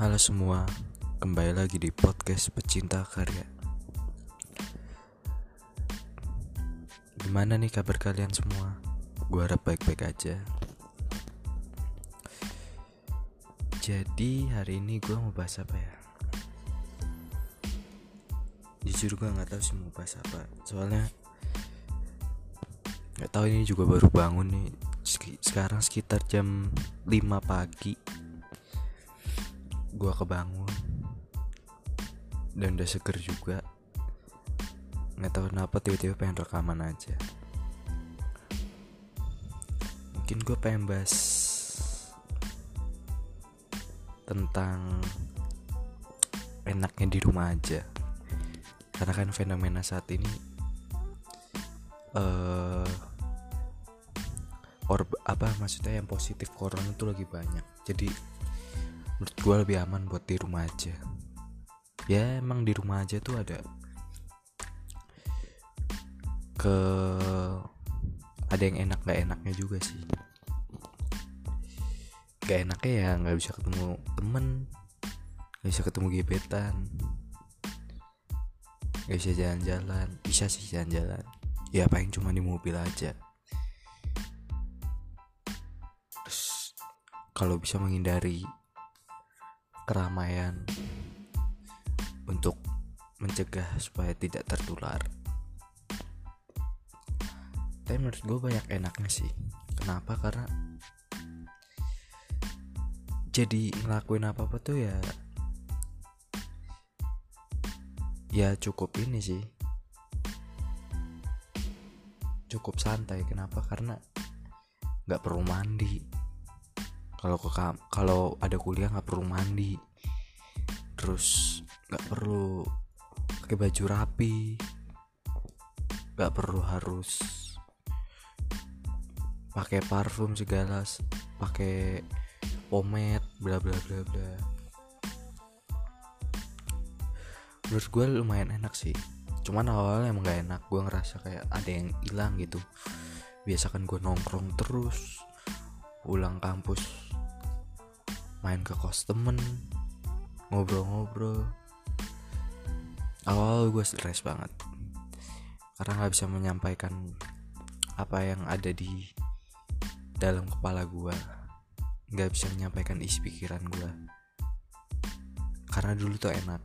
Halo semua, kembali lagi di podcast pecinta karya. Gimana nih kabar kalian semua? Gue harap baik-baik aja. Jadi hari ini gue mau bahas apa ya? Jujur gue nggak tahu sih mau bahas apa. Soalnya nggak tahu ini juga baru bangun nih. Sekarang sekitar jam 5 pagi gue kebangun. Dan udah seger juga. Nggak tahu kenapa tiba-tiba pengen rekaman aja. Mungkin gue pengen bahas tentang enaknya di rumah aja. Karena kan fenomena saat ini uh, or apa maksudnya yang positif corona tuh lagi banyak. Jadi menurut gue lebih aman buat di rumah aja. Ya emang di rumah aja tuh ada ke ada yang enak gak enaknya juga sih. Gak enaknya ya nggak bisa ketemu temen nggak bisa ketemu gebetan nggak bisa jalan-jalan. Bisa sih jalan-jalan. Ya paling cuma di mobil aja. Terus kalau bisa menghindari keramaian untuk mencegah supaya tidak tertular. Tapi menurut gue banyak enaknya sih. Kenapa? Karena jadi ngelakuin apa apa tuh ya ya cukup ini sih cukup santai kenapa karena nggak perlu mandi kalau ke kalau ada kuliah nggak perlu mandi. Terus nggak perlu pakai baju rapi. Nggak perlu harus pakai parfum segala pakai pomade bla bla bla bla. Menurut gue lumayan enak sih. Cuman awalnya emang gak enak. Gue ngerasa kayak ada yang hilang gitu. Biasa kan gue nongkrong terus pulang kampus main ke kos temen ngobrol-ngobrol. Awal gue stres banget karena nggak bisa menyampaikan apa yang ada di dalam kepala gue. Nggak bisa menyampaikan isi pikiran gue. Karena dulu tuh enak.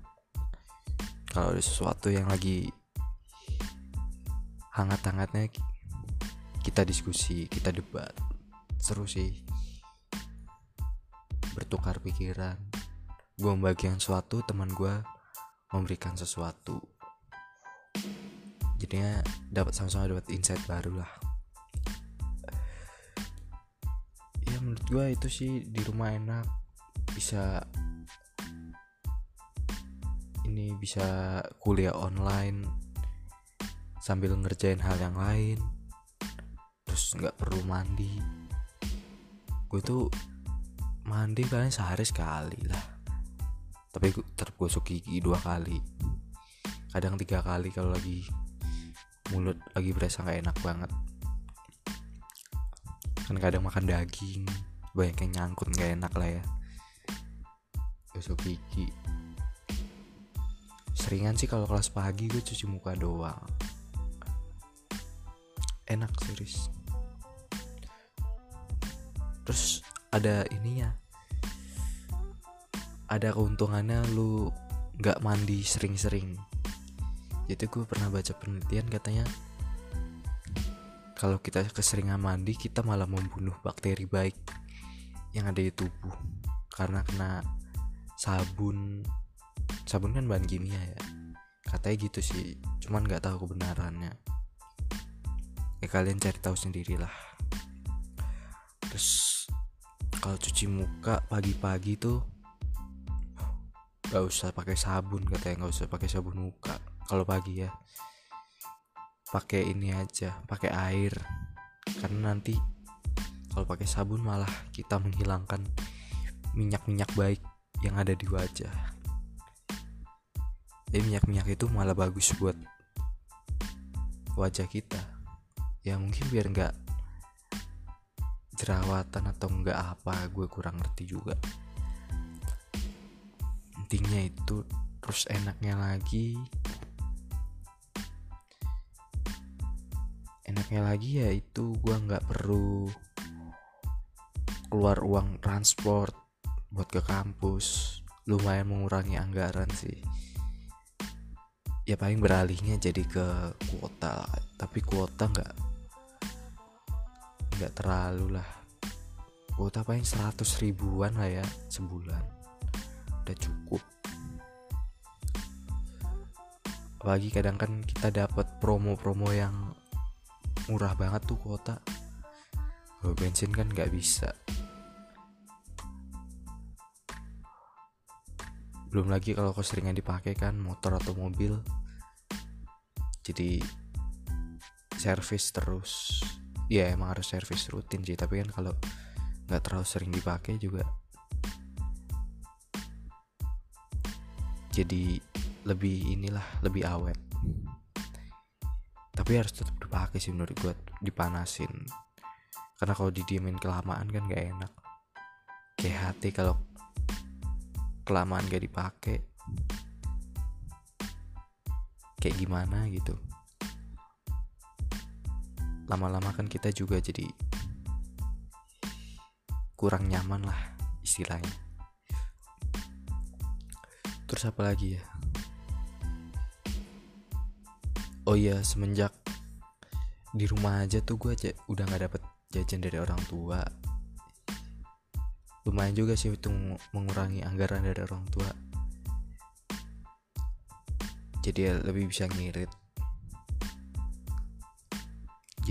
Kalau ada sesuatu yang lagi hangat-hangatnya kita diskusi kita debat. Seru sih bertukar pikiran. Gue membagikan sesuatu teman gue memberikan sesuatu. Jadinya dapat sama-sama dapat insight baru lah. Ya menurut gue itu sih di rumah enak. Bisa ini bisa kuliah online sambil ngerjain hal yang lain. Terus nggak perlu mandi. Gue tuh mandi paling sehari sekali lah. Tapi tergosok gigi dua kali. Kadang tiga kali kalau lagi mulut lagi berasa nggak enak banget. Kan kadang makan daging banyak yang nyangkut nggak enak lah ya. Gosok gigi. Seringan sih kalau kelas pagi gue cuci muka doang. Enak serius terus ada ininya. Ada keuntungannya lu nggak mandi sering-sering. Jadi gue pernah baca penelitian katanya kalau kita keseringan mandi kita malah membunuh bakteri baik yang ada di tubuh karena kena sabun. Sabun kan bahan kimia ya. Katanya gitu sih cuman nggak tahu kebenarannya. Ya kalian cari tahu sendirilah. Terus kalau cuci muka pagi-pagi tuh. Gak usah pakai sabun katanya nggak usah pakai sabun muka. Kalau pagi ya pakai ini aja pakai air. Karena nanti kalau pakai sabun malah kita menghilangkan minyak-minyak baik yang ada di wajah. Jadi minyak-minyak itu malah bagus buat wajah kita. Ya mungkin biar nggak jerawatan atau enggak apa gue kurang ngerti juga. Intinya itu terus enaknya lagi enaknya lagi ya itu gue nggak perlu keluar uang transport buat ke kampus. Lumayan mengurangi anggaran sih. Ya paling beralihnya jadi ke kuota. Tapi kuota nggak nggak terlalu lah. Kuota paling 100 ribuan lah ya sebulan. Udah cukup. Apalagi kadang kan kita dapat promo-promo yang murah banget tuh kuota. Kalau bensin kan nggak bisa. Belum lagi kalau keseringan dipakai kan motor atau mobil. Jadi servis terus ya emang harus servis rutin sih tapi kan kalau nggak terlalu sering dipakai juga jadi lebih inilah lebih awet. Tapi harus tetap dipakai sih menurut gue dipanasin. Karena kalau didiemin kelamaan kan gak enak. Kayak hati kalau kelamaan gak dipakai kayak gimana gitu lama-lama kan kita juga jadi kurang nyaman lah istilahnya. Terus apa lagi ya? Oh iya semenjak di rumah aja tuh gue aja udah nggak dapet jajan dari orang tua. Lumayan juga sih itu mengurangi anggaran dari orang tua. Jadi ya lebih bisa ngirit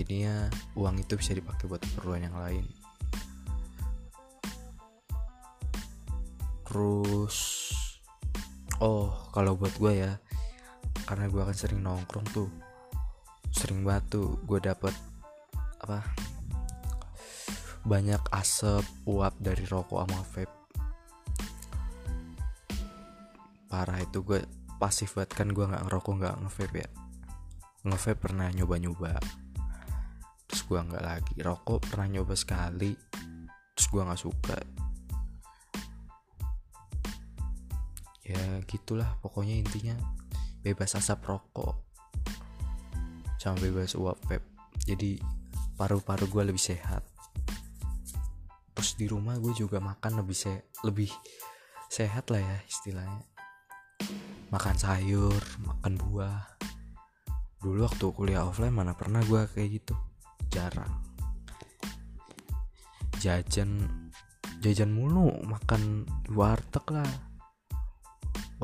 jadinya uang itu bisa dipakai buat keperluan yang lain. Terus oh kalau buat gue ya karena gue akan sering nongkrong tuh sering tuh gue dapet apa banyak asap uap dari rokok sama vape. Parah itu gue pasif banget kan gue nggak ngerokok nggak ngevape ya. Ngevape pernah nyoba-nyoba gue nggak lagi. Rokok pernah nyoba sekali terus gue nggak suka. Ya gitulah pokoknya intinya. Bebas asap rokok. Sama bebas uap vape jadi paru-paru gue lebih sehat. Terus di rumah gue juga makan lebih se lebih sehat lah ya istilahnya. Makan sayur makan buah. Dulu waktu kuliah offline mana pernah gue kayak gitu jarang. Jajan jajan mulu makan di warteg lah.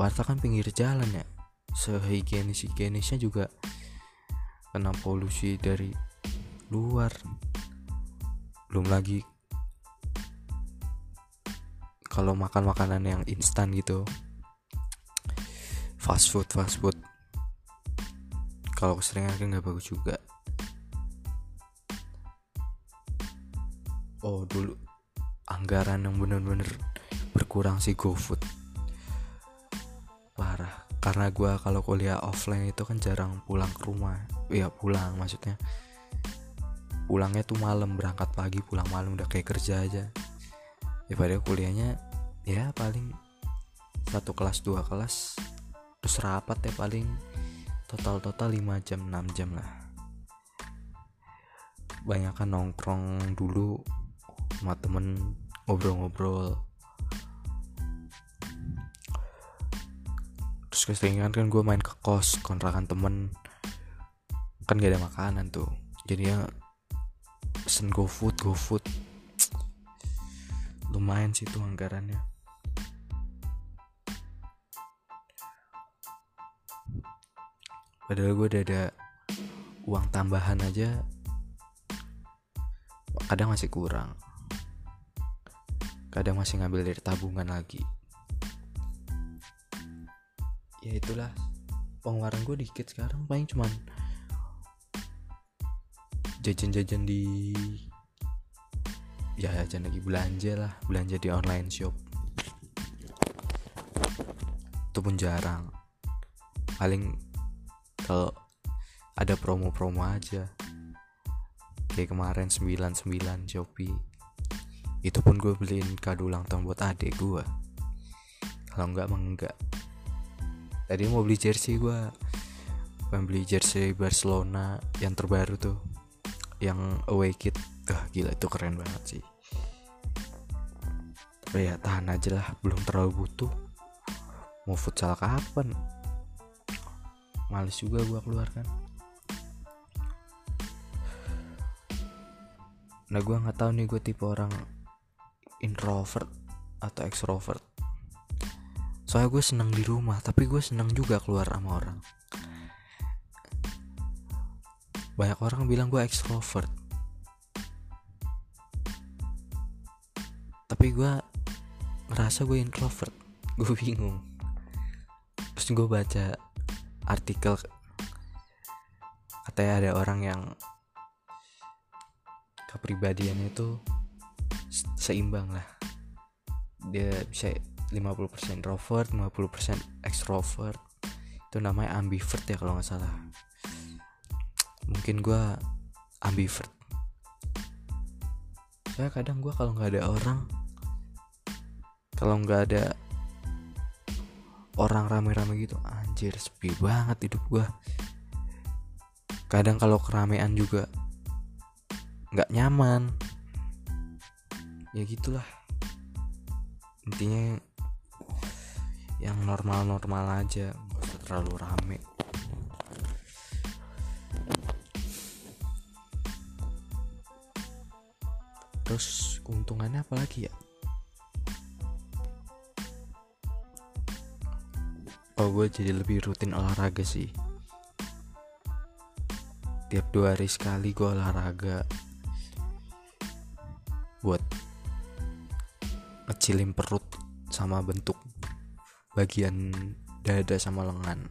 Warteg kan pinggir jalan ya. Sehigienis higienisnya juga kena polusi dari luar. Belum lagi kalau makan makanan yang instan gitu. Fast food fast food. Kalau keseringan kan nggak bagus juga oh dulu anggaran yang bener-bener berkurang sih GoFood. Parah. Karena gue kalau kuliah offline itu kan jarang pulang ke rumah. Ya pulang maksudnya. Pulangnya tuh malam berangkat pagi pulang malam udah kayak kerja aja. Ya padahal kuliahnya ya paling satu kelas dua kelas terus rapat ya paling. Total total 5 jam 6 jam lah. Banyak kan nongkrong dulu sama temen ngobrol-ngobrol. Terus keseringan kan gue main ke kos kontrakan temen. Kan gak ada makanan tuh. Jadi ya pesen GoFood GoFood lumayan sih tuh anggarannya. Padahal gue udah ada uang tambahan aja kadang masih kurang kadang masih ngambil dari tabungan lagi. Ya itulah. Pengeluaran gue dikit sekarang paling cuman jajan-jajan di ya jajan lagi belanja lah belanja di online shop. Itu pun jarang. Paling kalau ada promo-promo aja. Kayak kemarin 99 Shopee itu pun gue beliin kado ulang tahun buat adik gue kalau enggak mah enggak. Tadi mau beli jersey gue pengen beli jersey Barcelona yang terbaru tuh. Yang away kit. Ah gila itu keren banget sih. Tapi ya tahan aja lah. Belum terlalu butuh. Mau futsal kapan? Males juga gue keluarkan. Nah gue nggak tahu nih gue tipe orang introvert atau extrovert. Soalnya gue seneng di rumah tapi gue seneng juga keluar sama orang. Banyak orang bilang gue extrovert. Tapi gue ngerasa gue introvert. Gue bingung. Terus gue baca artikel katanya ada orang yang kepribadiannya itu seimbang lah. Dia bisa 50% introvert 50% extrovert. Itu namanya ambivert ya kalau nggak salah. Mungkin gue ambivert. Saya kadang gue kalau nggak ada orang kalau nggak ada orang rame-rame gitu anjir sepi banget hidup gue kadang kalau keramaian juga nggak nyaman ya gitulah. Intinya yang normal-normal aja usah terlalu rame. Terus keuntungannya apa lagi ya? Oh gue jadi lebih rutin olahraga sih. Tiap dua hari sekali gue olahraga. Buat ngecilin perut sama bentuk bagian dada sama lengan.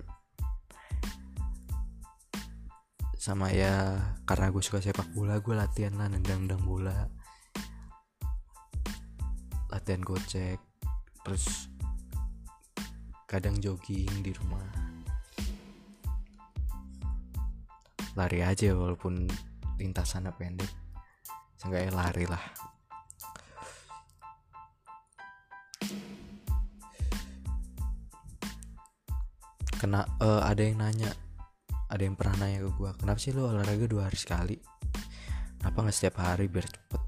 Sama ya karena gue suka sepak bola gue latihan lah nendang-nendang bola. Latihan gocek terus kadang jogging di rumah. Lari aja walaupun lintasannya pendek. Seenggaknya lari lah kena uh, ada yang nanya ada yang pernah nanya ke gue kenapa sih lo olahraga dua hari sekali? Kenapa nggak setiap hari biar cepet?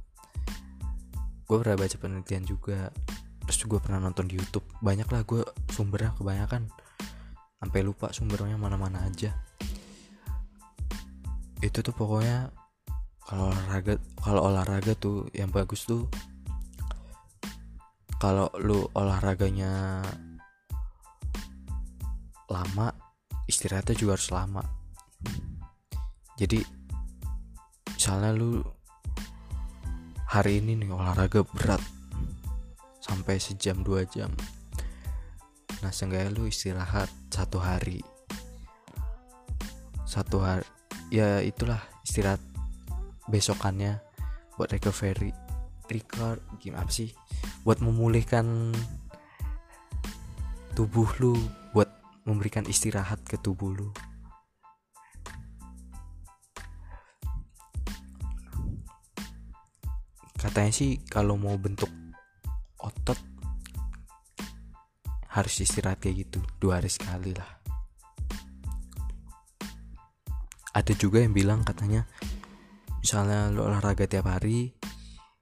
Gue pernah baca penelitian juga terus gue pernah nonton di YouTube. Banyak lah gue sumbernya kebanyakan. Sampai lupa sumbernya mana-mana aja. Itu tuh pokoknya kalau olahraga kalau olahraga tuh yang bagus tuh kalau lu olahraganya lama istirahatnya juga harus lama. Jadi misalnya lu hari ini nih olahraga berat sampai sejam dua jam. Nah seenggaknya lu istirahat satu hari. Satu hari ya itulah istirahat besokannya buat recovery. Record gimana sih? Buat memulihkan tubuh lu buat memberikan istirahat ke tubuh lu. Katanya sih kalau mau bentuk otot harus istirahat kayak gitu dua hari sekali lah. Ada juga yang bilang katanya misalnya lo olahraga tiap hari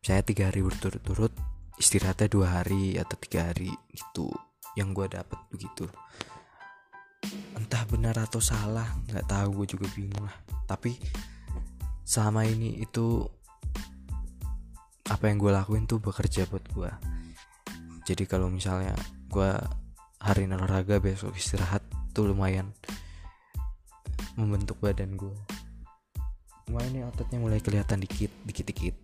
saya tiga hari berturut-turut istirahatnya dua hari atau tiga hari gitu yang gue dapat begitu entah benar atau salah nggak tahu gue juga bingung lah. Tapi sama ini itu apa yang gue lakuin tuh bekerja buat gue jadi kalau misalnya gue hari olahraga besok istirahat tuh lumayan membentuk badan gue lumayan nih ototnya mulai kelihatan dikit dikit dikit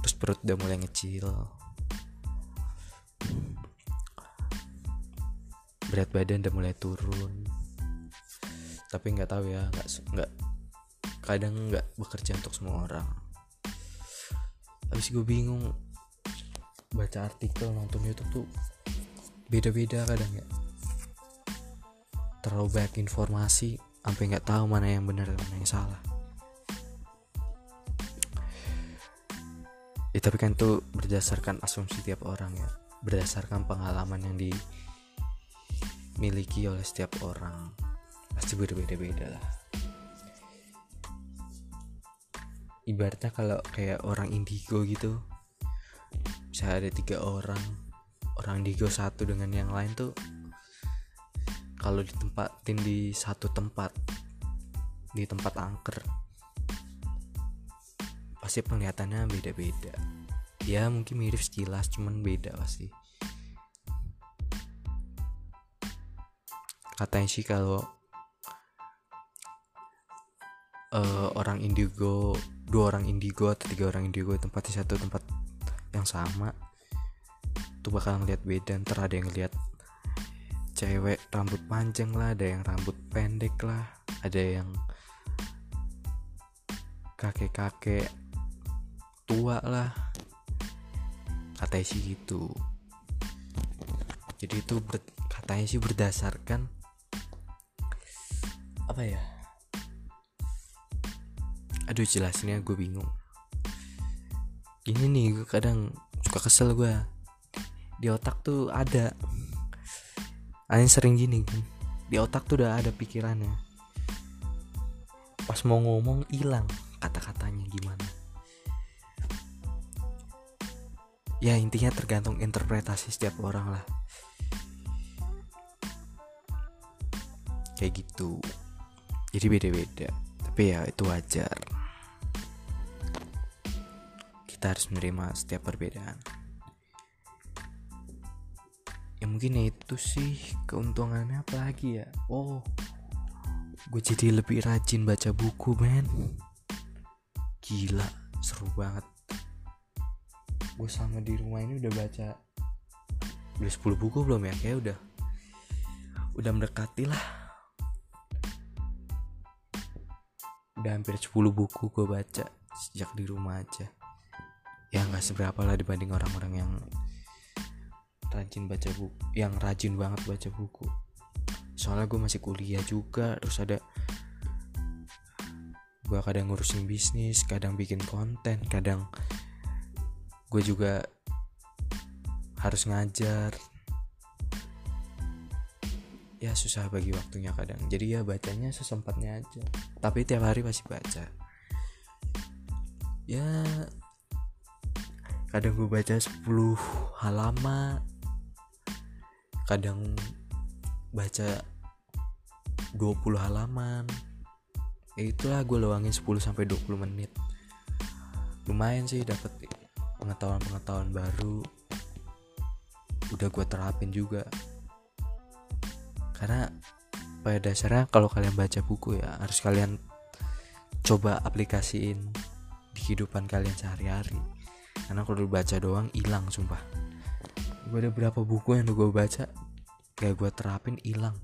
terus perut udah mulai ngecil berat badan udah mulai turun. Tapi nggak tahu ya nggak nggak kadang nggak bekerja untuk semua orang. Habis gue bingung baca artikel nonton YouTube tuh beda-beda kadang ya. Terlalu banyak informasi sampai nggak tahu mana yang benar dan mana yang salah. Ya tapi kan itu berdasarkan asumsi tiap orang ya. Berdasarkan pengalaman yang dimiliki oleh setiap orang. Pasti berbeda-beda lah. Ibaratnya kalau kayak orang indigo gitu bisa ada tiga orang. Orang indigo satu dengan yang lain tuh kalau ditempatin di satu tempat di tempat angker pasti penglihatannya beda-beda. Ya mungkin mirip sekilas cuman beda pasti katanya sih kalau uh, orang indigo dua orang indigo atau tiga orang indigo tempat di satu tempat yang sama tuh bakal ngeliat beda. Ntar ada yang lihat cewek rambut panjang lah ada yang rambut pendek lah ada yang kakek-kakek tua lah katanya sih gitu. Jadi itu ber, katanya sih berdasarkan apa ya? Aduh jelasnya gue bingung. Ini nih gue kadang suka kesel gue di otak tuh ada. Aneh sering gini kan. Di otak tuh udah ada pikirannya. Pas mau ngomong hilang kata-katanya gimana. Ya intinya tergantung interpretasi setiap orang lah. Kayak gitu jadi beda-beda. Tapi ya itu wajar. Kita harus menerima setiap perbedaan. Ya mungkin ya itu sih keuntungannya. Apa lagi ya? Oh gue jadi lebih rajin baca buku men. Gila seru banget. Gue sama di rumah ini udah baca udah 10 buku belum ya? Kayak udah udah mendekati lah udah hampir 10 buku gue baca sejak di rumah aja. Ya nggak seberapa lah dibanding orang-orang yang rajin baca buku yang rajin banget baca buku. Soalnya gue masih kuliah juga terus ada gue kadang ngurusin bisnis kadang bikin konten kadang gue juga harus ngajar ya susah bagi waktunya kadang. Jadi ya bacanya sesempatnya aja. Tapi tiap hari masih baca. Ya kadang gue baca 10 halaman. Kadang baca 20 halaman. Ya itulah gue luangin 10 sampai 20 menit. Lumayan sih dapat pengetahuan-pengetahuan baru. Udah gue terapin juga karena pada dasarnya kalau kalian baca buku ya harus kalian coba aplikasiin di kehidupan kalian sehari-hari. Karena kalau baca doang hilang sumpah. Gue ada berapa buku yang gue baca kayak gue terapin hilang.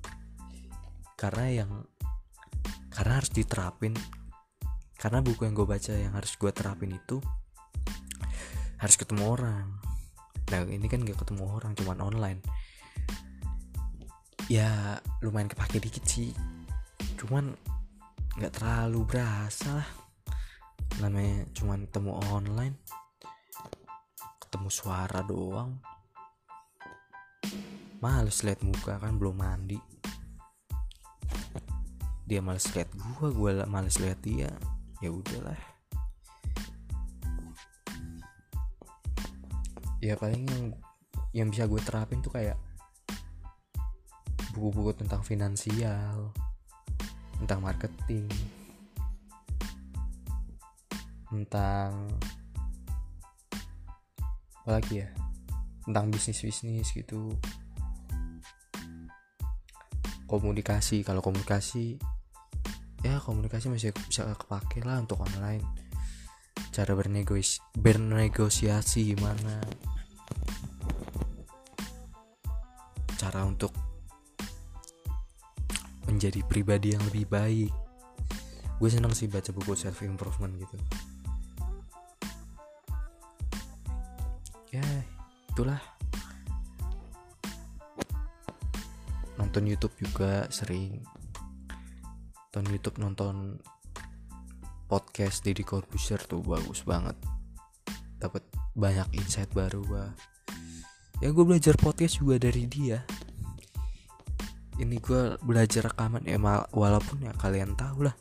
Karena yang karena harus diterapin. Karena buku yang gue baca yang harus gue terapin itu harus ketemu orang. Nah ini kan gak ketemu orang cuman online ya lumayan kepake dikit sih. Cuman nggak terlalu berasa lah. Namanya cuman ketemu online. Ketemu suara doang. Males liat muka kan belum mandi. Dia males liat gua gua males liat dia. Ya udahlah. Ya paling yang yang bisa gue terapin tuh kayak buku-buku tentang finansial tentang marketing tentang apa lagi ya tentang bisnis bisnis gitu. Komunikasi kalau komunikasi ya komunikasi masih bisa kepake lah untuk online. Cara bernegosiasi bernegosiasi gimana? Cara untuk menjadi pribadi yang lebih baik. Gue seneng sih baca buku self improvement gitu. Ya itulah. Nonton YouTube juga sering. Nonton YouTube nonton podcast Deddy Corbuzier tuh bagus banget. Dapat banyak insight baru gua ya gue belajar podcast juga dari dia ini gue belajar rekaman ya walaupun ya kalian tahu lah.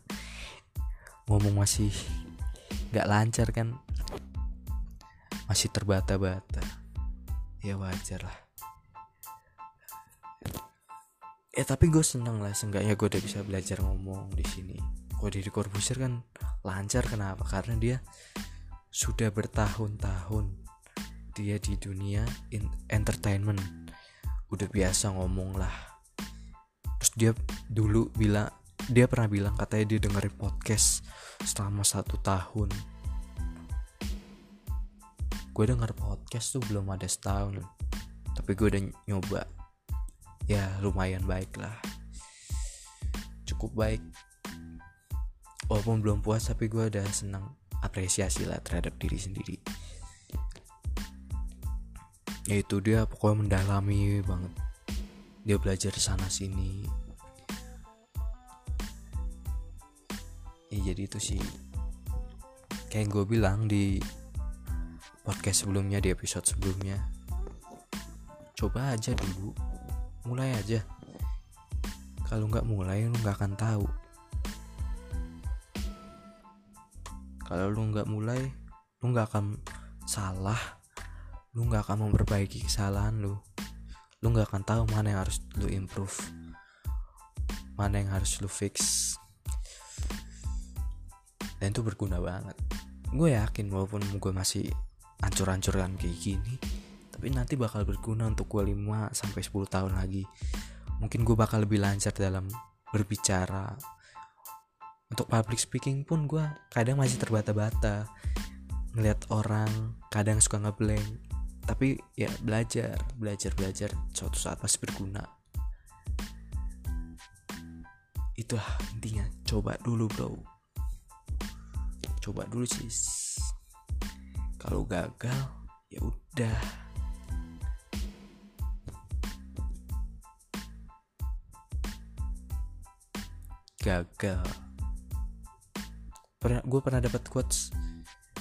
Ngomong masih nggak lancar kan? Masih terbata-bata. Ya wajar lah. Ya tapi gue seneng lah. Seenggaknya gue udah bisa belajar ngomong di sini. Kok di Corbusier kan lancar. Kenapa? Karena dia sudah bertahun-tahun dia di dunia entertainment. Udah biasa ngomong lah terus dia dulu bilang dia pernah bilang katanya dia dengerin podcast selama satu tahun. Gue denger podcast tuh belum ada setahun tapi gue udah nyoba. Ya lumayan baik lah. Cukup baik. Walaupun belum puas tapi gue udah senang apresiasi lah terhadap diri sendiri. Yaitu dia pokoknya mendalami banget dia belajar sana sini. Ya jadi itu sih. Kayak gue bilang di podcast sebelumnya di episode sebelumnya. Coba aja dulu. Mulai aja. Kalau nggak mulai lu nggak akan tahu. Kalau lu nggak mulai lu nggak akan salah. Lu nggak akan memperbaiki kesalahan lu lu nggak akan tahu mana yang harus lu improve mana yang harus lu fix. Dan itu berguna banget. Gue yakin walaupun gue masih ancur-ancuran kayak gini tapi nanti bakal berguna untuk gue 5 sampai 10 tahun lagi. Mungkin gue bakal lebih lancar dalam berbicara. Untuk public speaking pun gue kadang masih terbata-bata. Ngeliat orang kadang suka ngeblank tapi ya belajar belajar belajar. Suatu saat pasti berguna. Itulah intinya. Coba dulu bro. Coba dulu sih kalau gagal ya udah. Gagal. Pernah gue pernah dapat quotes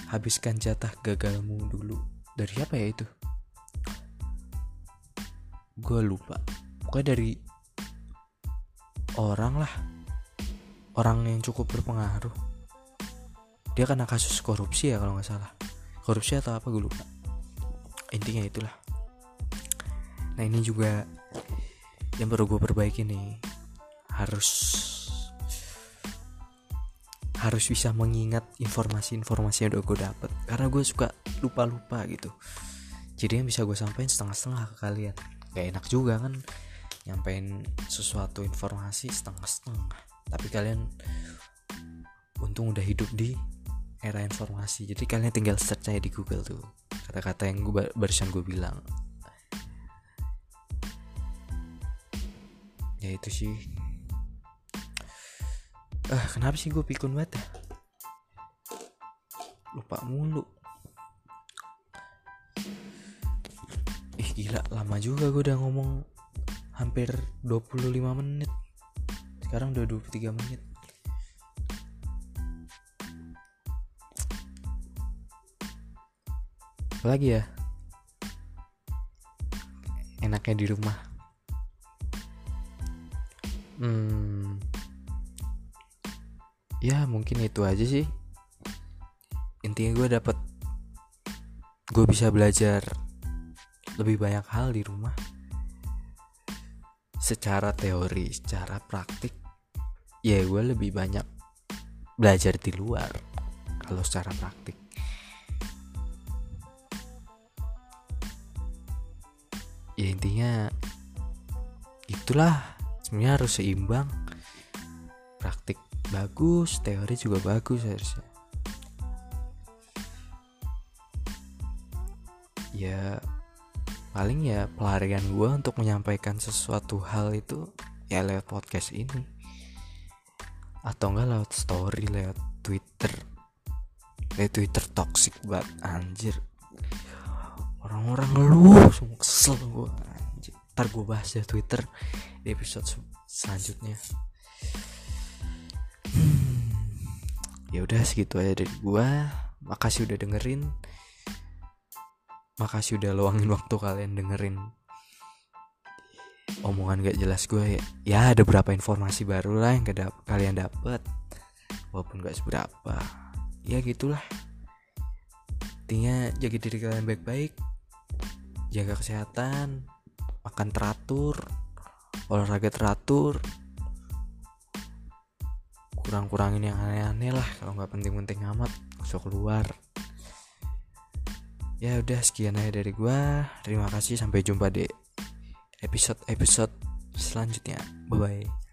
habiskan jatah gagalmu dulu dari apa ya itu? Gue lupa. Pokoknya dari orang lah. Orang yang cukup berpengaruh. Dia kena kasus korupsi ya kalau nggak salah. Korupsi atau apa gue lupa. Intinya itulah. Nah ini juga yang perlu gue perbaiki nih. Harus harus bisa mengingat informasi-informasi yang udah gue dapet. Karena gue suka lupa-lupa gitu. Jadi yang bisa gue sampaikan setengah-setengah ke kalian. Gak enak juga kan nyampein sesuatu informasi setengah-setengah. Tapi kalian untung udah hidup di era informasi. Jadi kalian tinggal search aja di Google tuh. Kata-kata yang gue barusan gue bilang. Ya itu sih. Ah kenapa sih gue pikun banget ya? Lupa mulu gila lama juga gue udah ngomong. Hampir 25 menit. Sekarang udah 23 menit. Apalagi ya? Enaknya di rumah. Hmm. Ya mungkin itu aja sih. Intinya gue dapet gue bisa belajar lebih banyak hal di rumah. Secara teori secara praktik ya gue lebih banyak belajar di luar kalau secara praktik. Ya intinya itulah sebenarnya harus seimbang. Praktik bagus teori juga bagus harusnya. Ya paling ya pelarian gue untuk menyampaikan sesuatu hal itu ya lewat podcast ini. Atau enggak lewat story lewat twitter. Lewat twitter toxic banget anjir. Orang-orang ngeluh semua kesel gue anjir. Ntar gue bahas ya twitter di episode selanjutnya. Ya udah segitu aja dari gua. Makasih udah dengerin makasih udah luangin waktu kalian dengerin. Omongan gak jelas gue ya, ya ada beberapa informasi baru lah yang kalian dapet. Walaupun gak seberapa. Ya gitulah. Intinya jaga diri kalian baik-baik. Jaga kesehatan. Makan teratur. Olahraga teratur. Kurang-kurangin yang aneh-aneh lah. Kalau nggak penting-penting amat usah keluar ya udah sekian aja dari gua. Terima kasih sampai jumpa di episode episode selanjutnya. Bye bye